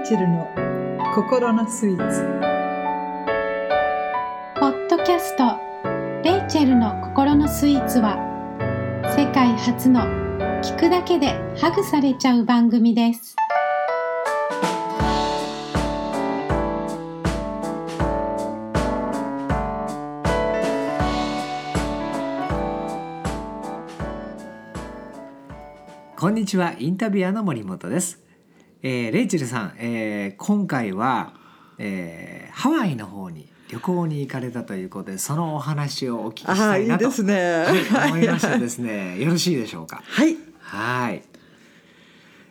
イチェルの心のスイーツポッドキャスト「レイチェルの心のスイーツは」世界初の聞くだけでハグされちゃう番組です。こんにちは、インタビュアーの森本です。えーレイチェルさん、えー今回は、えーハワイの方に旅行に行かれたということで、そのお話をお聞きしたいなと。あいいですねはい、思いましたですね。よろしいでしょうか？はいはい。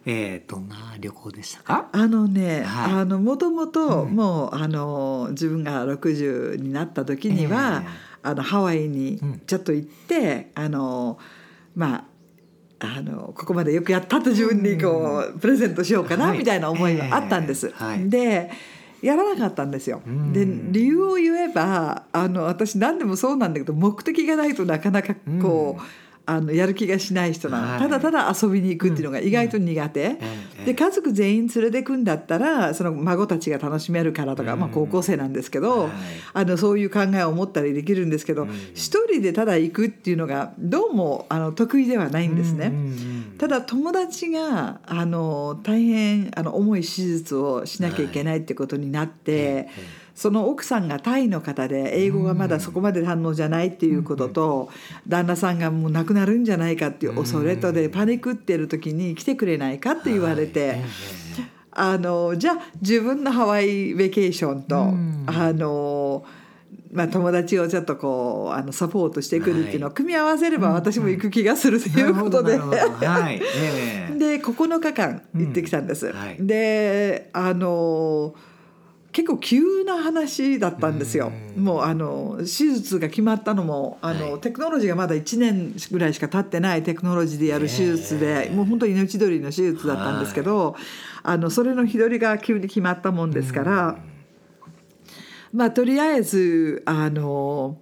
えーどんな旅行でしたか？あのね、はいあのもともとうんもうあの自分が60になった時には、あのハワイにうんちょっと行って、あのまああのここまでよくやったと自分にこう、プレゼントしようかな、はい。みたいな思いがあったんです。ええはい。でやらなかったんですよ。うん。で理由を言えばあの私何でもそうなんだけど目的がないとなかなかこう、うんあのやる気がしない人なの、はい。ただただ遊びに行くっていうのが意外と苦手。ええで家族全員連れてくんだったらその孫たちが楽しめるからとか、うん。まあ、高校生なんですけど、はい。あのそういう考えを持ったりできるんですけどうん。一、人でただ行くっていうのがどうもあの得意ではないんですね。うんうんうんただ友達があの大変あの重い手術をしなきゃいけないってことになって、えその奥さんがタイの方で英語がまだそこまで堪能じゃないっていうことと、旦那さんがもう亡くなるんじゃないかっていう恐れとでパニックってる時に来てくれないかって言われて。あのじゃあ自分のハワイベケーションと、うん。あのまあ、友達をちょっとこうあのサポートしてくるっていうのを組み合わせれば私も行く気がするということで、はい。ええ。で9日間行ってきたんです。うん。はい。であの結構急な話だったんですよ。うん。もうあの手術が決まったのもあの、はい。テクノロジーがまだ1年ぐらいしか経ってないテクノロジーでやる手術で、ええ。もう本当に命取りの手術だったんですけど、あのそれの日取りが急に決まったもんですから、まあとりあえずあの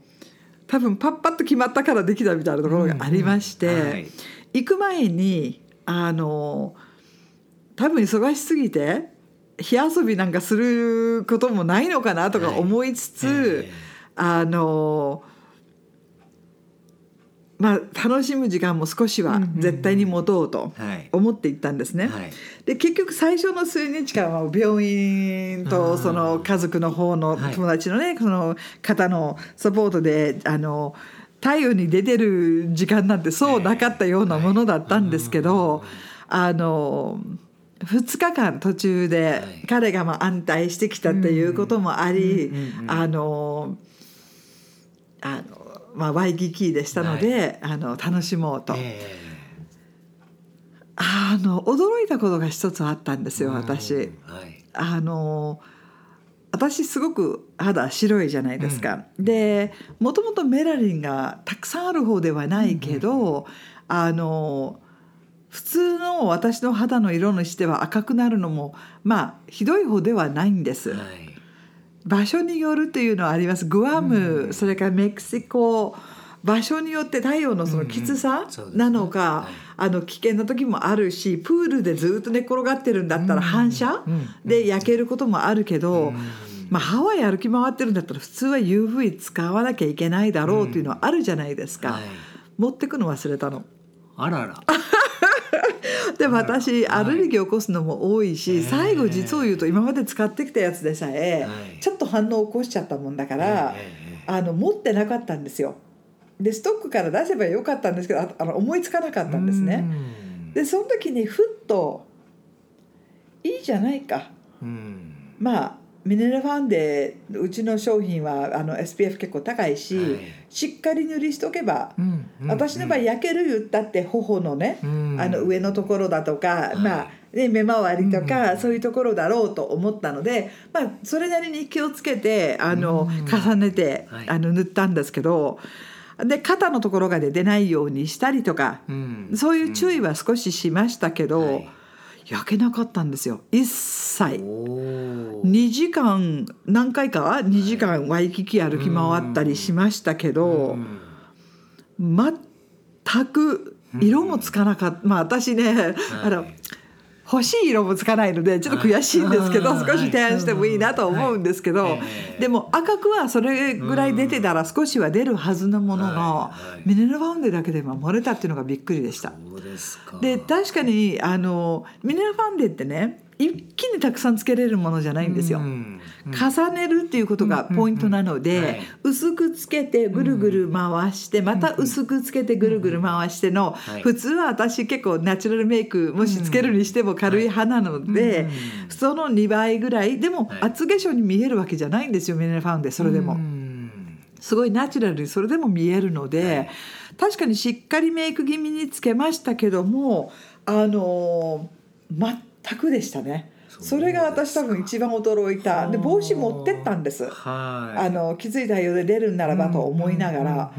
多分パッパッと決まったからできたみたいなところがありまして、はい。行く前にあの多分忙しすぎて火遊びなんかすることもないのかなとか思いつつ、はい。ええあのまあ楽しむ時間も少しは絶対に持とうとはい。思って行ったんですね。はい。で結局最初の数日間は病院とその家族の方のはい。友達のね、その方のサポートであの太陽に出てる時間なんてそうなかったようなものだったんですけど、あの2日間途中ではい。彼がまあ安泰してきたっていうこともあり、うんうんうんうんあのあのまあワイキキでしたので、あの楽しもうと。えあの驚いたことが一つあったんですえよ私。うん。はい。あの私すごく肌白いじゃないですか。でもともとメラリンがたくさんある方ではないけど、あの普通の私の肌の色にしては赤くなるのもまあひどい方ではないんです。はい。場所によるというのはあります。グアム、うん。それからメキシコ場所によって太陽のそのきつさなのか、はい。あの危険な時もあるしプールでずっと寝っ転がってるんだったら反射うん。で焼けることもあるけど、うん。まあ、ハワイ歩き回ってるんだったら普通は UV 使わなきゃいけないだろうっていうのはあるじゃないですか、はい。持ってくの忘れたの。あららで私はい。アレルギーを起こすのも多いし、ええ最後実を言うと今まで使ってきたやつでさえ、はい。ちょっと反応を起こしちゃったもんだから、あの持ってなかったんですよ。でストックから出せばよかったんですけどああの思いつかなかったんですね。うん。でその時にふっと「いいじゃないか」うん。まあミネラルファンデうちの商品はあの SPF 結構高いし、はい。しっかり塗りしとけば、うんうん私の場合焼ける言ったって頬のね、うん。あの上のところだとか、い。まあね、目周りとか、うんそういうところだろうと思ったので、まあ、それなりに気をつけてあの、うん。重ねて、はい。あの塗ったんですけどで肩のところが、ね、出ないようにしたりとか、うん。そういう注意は少ししましたけど、はい焼けなかったんですよ。一切。おー。2時間何回か2時間ワイキキ歩き回ったりしましたけど、うん。全く色もつかなかった、まあ私ね、あの欲しい色もつかないのでちょっと悔しいんですけどはい少し提案してもいいなと思うんですけど、でも赤くはそれぐらい出てたら少しは出るはずのものの、ミネラルファンデだけでも漏れたっていうのがびっくりでした。で確かにあのミネラルファンデってね一気にたくさんつけれるものじゃないんですよ。うん。重ねるっていうことがポイントなので、うん。うん。うん。はい。薄くつけてぐるぐる回して、また薄くつけてぐるぐる回しての、はい。普通は私結構ナチュラルメイクもしつけるにしても軽い派なので、うん。その2倍ぐらいでもはい。厚化粧に見えるわけじゃないんですよミネラルファンデそれでも。うん。すごいナチュラルにそれでも見えるので、確かにしっかりメイク気味につけましたけどもあのー全くでしたね。それが私多分一番驚いた。で帽子持ってったんです。はい。あの気づいたようで出るならばと思いながら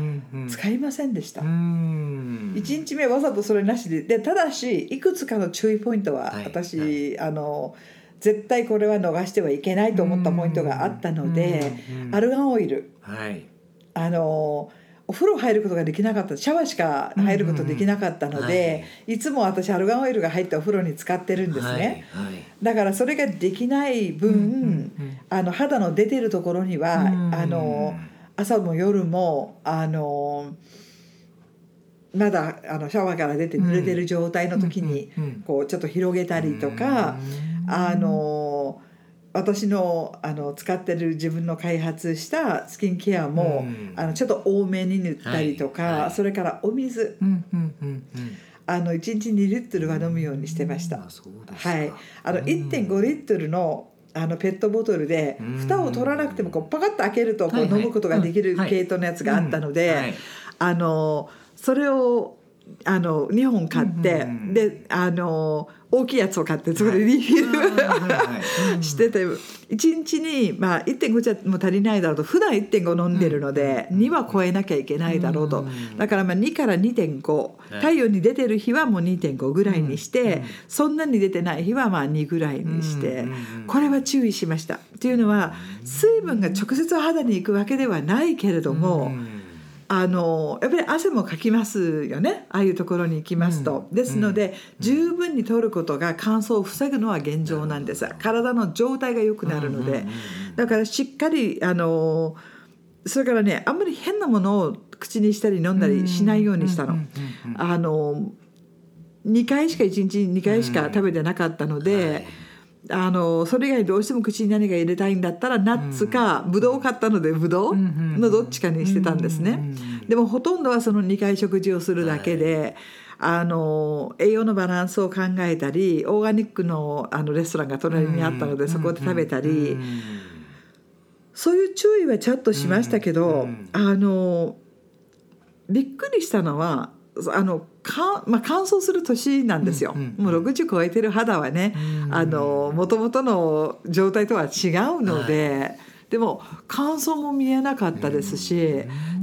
使いませんでした。うん。1日目わざとそれなしで。でただしいくつかの注意ポイントははい私、あの絶対これは逃してはいけないと思ったポイントがあったので、アルガンオイル。はい。あのお風呂入ることができなかった。シャワーしか入ることできなかったので、い、つも私アルガンオイルが入ったお風呂に使ってるんですね、はいはい。だからそれができない分、うんうんあの肌の出てるところには、うん。あの朝も夜もあのまだあのシャワーから出て濡れてる状態の時に、うんうんうんこうちょっと広げたりとか、あの私のあの使ってる自分の開発したスキンケアも、うん。あのちょっと多めに塗ったりとか、はい。はい。それからお水。うんうんうんうん。あの1日2リットルは飲むようにしてました。はい、あのうん。1.5リットルのあのペットボトルでうん。蓋を取らなくてもこうパカッと開けるとこう飲むことができる系統のやつがあったのうん。で、はい。あのそれをあの2本買って、うんうんうん。であの大きいやつを買ってそれでリフィル、してて1日に、まあ、1.5じゃも足りないだろうと普段1.5飲んでるので、2は超えなきゃいけないだろうと、うん。だからまあ2から2.5、太陽に出てる日はもう2.5ぐらいにして、そんなに出てない日はまあ2ぐらいにして、うんうんうんこれは注意しました。っていうのは水分が直接肌に行くわけではないけれども、うんあのやっぱり汗もかきますよね。ああいうところに行きますと、うん。ですので、十分に取ることが乾燥を防ぐのは現状なんです。体の状態が良くなるので、うんうんうんだからしっかりあのそれからねあんまり変なものを口にしたり飲んだりしないようにしたの。うんうんうんうんあの2回しか1日2回しか食べてなかったので、はいあのそれ以外どうしても口に何か入れたいんだったらナッツかブドウを買ったのでブドウのどっちかにしてたんですね。でもほとんどはその2回食事をするだけで、あの栄養のバランスを考えたりオーガニックのあのレストランが隣にあったのでそこで食べたり、うんそういう注意はちょっとしましたけど、うん。あのびっくりしたのはあのか、まあ、乾燥する年なんですよ、うんうんもう60超えてる肌はねうん。あの元々の状態とは違うので、でも乾燥も見えなかったですし、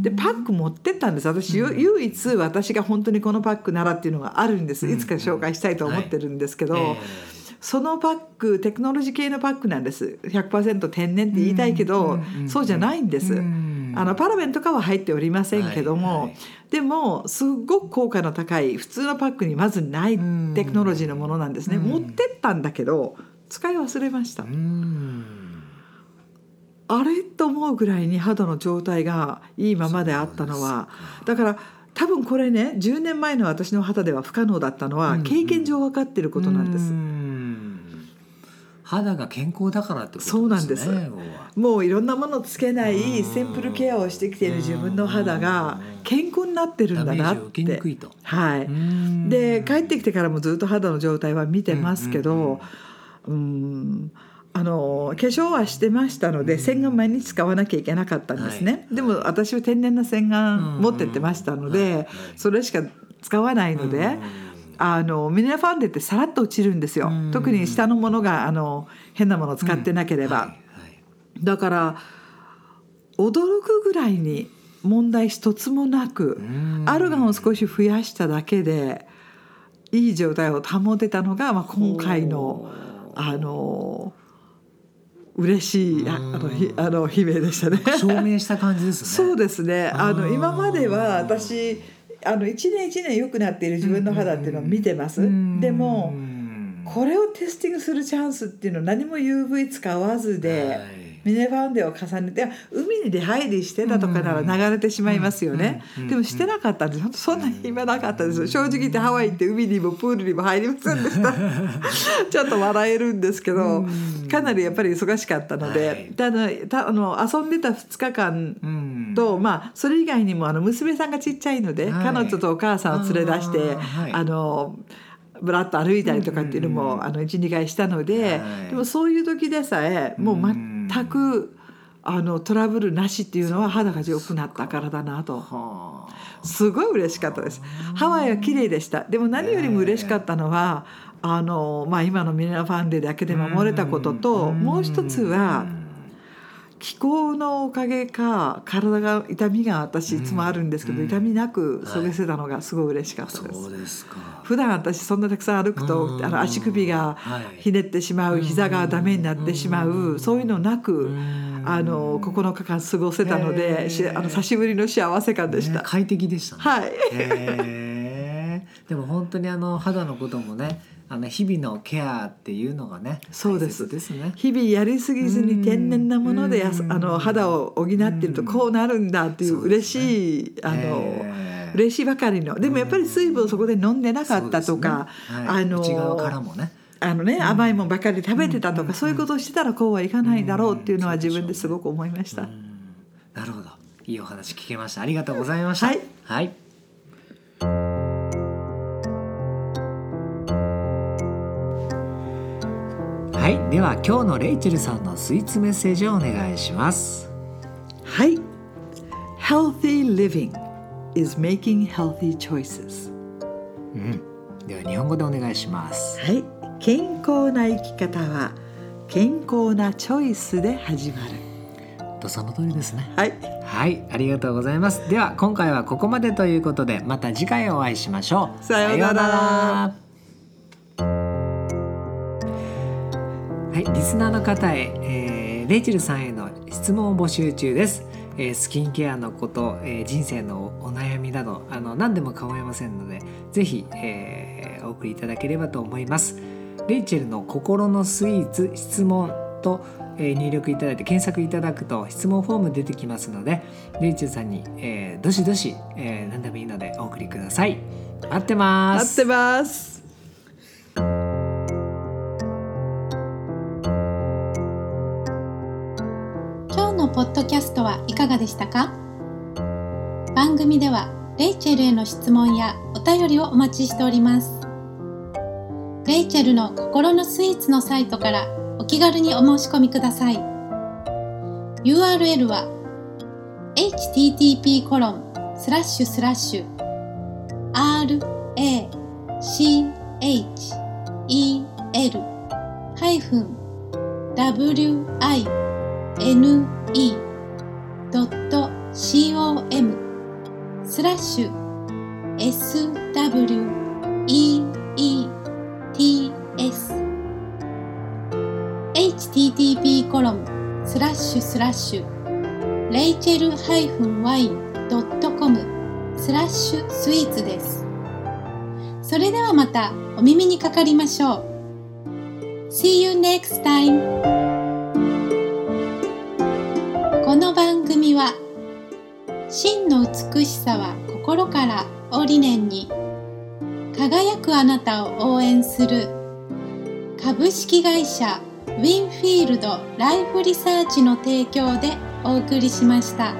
でパック持ってったんです。私、ゆ唯一私が本当にこのパックならっていうのがあるんです。いつか紹介したいと思ってるんですけど。えそのパックテクノロジー系のパックなんです。100%天然って言いたいけど、うん。うん。そうじゃないんです、うんあのパラベンとかは入っておりませんけども、はいはい。でもすごく効果の高い普通のパックにまずないうん。テクノロジーのものなんですね、うん。持ってったんだけど使い忘れました、あれと思うぐらいに肌の状態がいいままであったのはだから多分これね10年前の私の肌では不可能だったのは、うん。経験上分かってることなんです、うん肌が健康だからってことですねそうなんです。もういろんなものつけないうん。シンプルケアをしてきている自分の肌が健康になってるんだなって。いと。はい、うん。で帰ってきてからもずっと肌の状態は見てますけどうんあの化粧はしてましたので洗顔毎日使わなきゃいけなかったんですね、はい。でも私は天然な洗顔持ってってましたので、それしか使わないので、うんあのミネラルファンデってさらっと落ちるんですよ、うん。特に下のものがあの変なものを使ってなければ。はいはい。だから驚くぐらいに問題一つもなく、うん。アルガンを少し増やしただけでいい状態を保てたのが、まあ、今回のあの嬉しいああのひあの悲鳴でしたね。証明した感じですね。そうですね。あの今までは私あの一年一年良くなっている自分の肌っていうのを見てます。うん。でもこれをテスティングするチャンスっていうのは何も UV 使わずで、はいミネファンデを重ねて海に出入りしてたとかなら流れてしまいますよね、でもしてなかったんです。本当そんな暇なかったです。よ正直言ってハワイ行って海にもプールにも入りませんでした。ちょっと笑えるんですけど、うん。かなりやっぱり忙しかったので、はい。ただたあの遊んでた2日間うん。と、まあそれ以外にもあの娘さんがちっちゃいので、はい。彼女とお母さんを連れ出してはい。あのぶらっと歩いたりとかっていうのも、うんあの12回したので、はい。でもそういう時でさえもう全く、あのトラブルなしっていうのは肌が良くなったからだなと。はすごい嬉しかったです。ハワイは綺麗でした。でも何よりも嬉しかったのは、あのまあ、今のミネラルファンデだけで守れたことと、もう一つは気候のおかげか体が痛みが私いつもあるんですけど、うん。痛みなくはい過ごせたのがすごい嬉しかったです。そうですか。普段私そんなたくさん歩くと、うん。あの足首がはい。ひねってしまう、膝がダメになってしまう、うん。そういうのなく、うん。あの9日間過ごせたのへであの久しぶりの幸せ感でした。ね快適でしたね。はいでも本当にあの肌のこともねあの日々のケアっていうのがねそうです。ですね。日々やりすぎずに天然なものであの肌を補ってるとこうなるんだっていう嬉しいあのへー嬉しいばかりの。でもやっぱり水分をそこで飲んでなかったとか、ね。はい。あの内側からもね。あのね、甘いもんばかり食べてたとか、うん。そういうことをしてたらこうはいかないだろうっていうのは自分ですごく思いました。うん。なるほど。いいお話聞けました。ありがとうございました。はい、はいはい、では今日のレイチェルさんのスイーツメッセージをお願いします。はい。Healthy living is making healthy choices. うん、では日本語でお願いします。はい。健康な生き方は健康なチョイスで始まる。とその通りですね。はい。はい、ありがとうございます。では今回はここまでということで、また次回お会いしましょう。さようならはい、リスナーの方へ、えーレイチェルさんへの質問を募集中です。えースキンケアのこと、えー人生のお悩みなどあの何でも構いませんのでぜひ、えーお送りいただければと思います。レイチェルの心のスイーツ質問と、えー入力いただいて検索いただくと質問フォーム出てきますのでレイチェルさんに、えーどしどし、えー何でもいいのでお送りください。待ってます。待ってます。ポッドキャストはいかがでしたか？番組ではレイチェルへの質問やお便りをお待ちしております。レイチェルの心のスイーツのサイトからお気軽にお申し込みください。URL は http コロンスラッシュスラッシュ rachel -wn e.com スラッシュ sweets http コロンスラッシュスラッシュレイチェルハイフンワインドットコムスラッシュスイーツですそれではまたお耳にかかりましょう See you next time! 真の美しさは心からを理念に輝くあなたを応援する株式会社ウィンフィールドライフリサーチの提供でお送りしました。